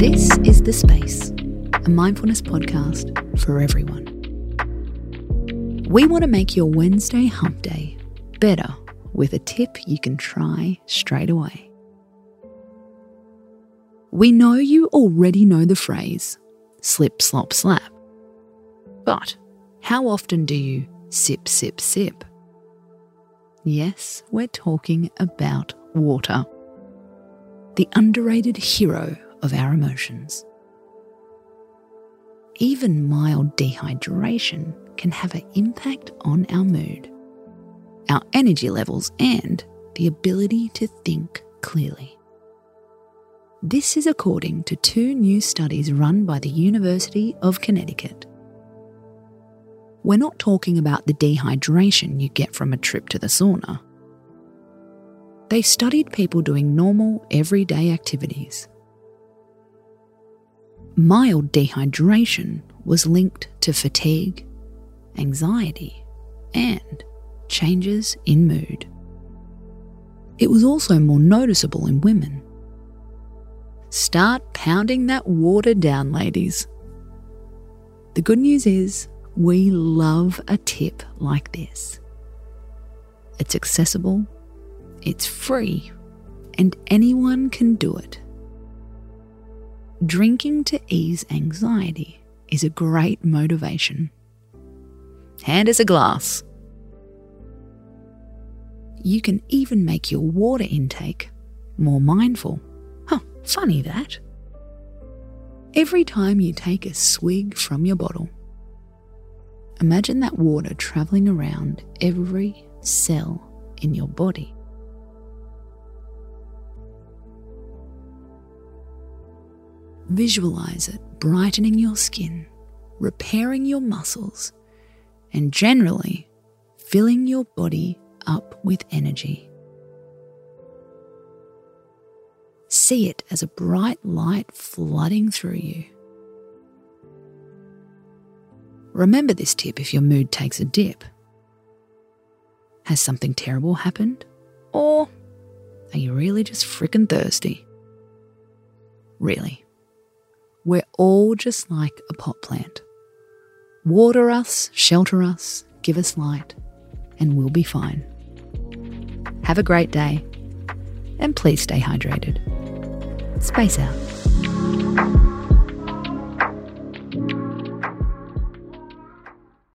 This is The Space, a mindfulness podcast for everyone. We want to make your Wednesday hump day better with a tip you can try straight away. We know you already know the phrase slip, slop, slap. But how often do you sip, sip, sip? Yes, we're talking about water, the underrated hero of our emotions. Even mild dehydration can have an impact on our mood, our energy levels, and the ability to think clearly. This is according to two new studies run by the University of Connecticut. We're not talking about the dehydration you get from a trip to the sauna. They studied people doing normal, everyday activities. Mild dehydration was linked to fatigue, anxiety, and changes in mood. It was also more noticeable in women. Start pounding that water down, ladies. The good news is we love a tip like this. It's accessible, it's free, and anyone can do it. Drinking to ease anxiety is a great motivation. Hand us a glass. You can even make your water intake more mindful. Huh, funny that. Every time you take a swig from your bottle, Imagine that water travelling around every cell in your body. Visualize it brightening your skin, repairing your muscles, and generally filling your body up with energy. See it as a bright light flooding through you. Remember this tip if your mood takes a dip. Has something terrible happened? Or are you really just frickin' thirsty? Really. We're all just like a pot plant. Water us, shelter us, give us light, and we'll be fine. Have a great day, and please stay hydrated. Space out.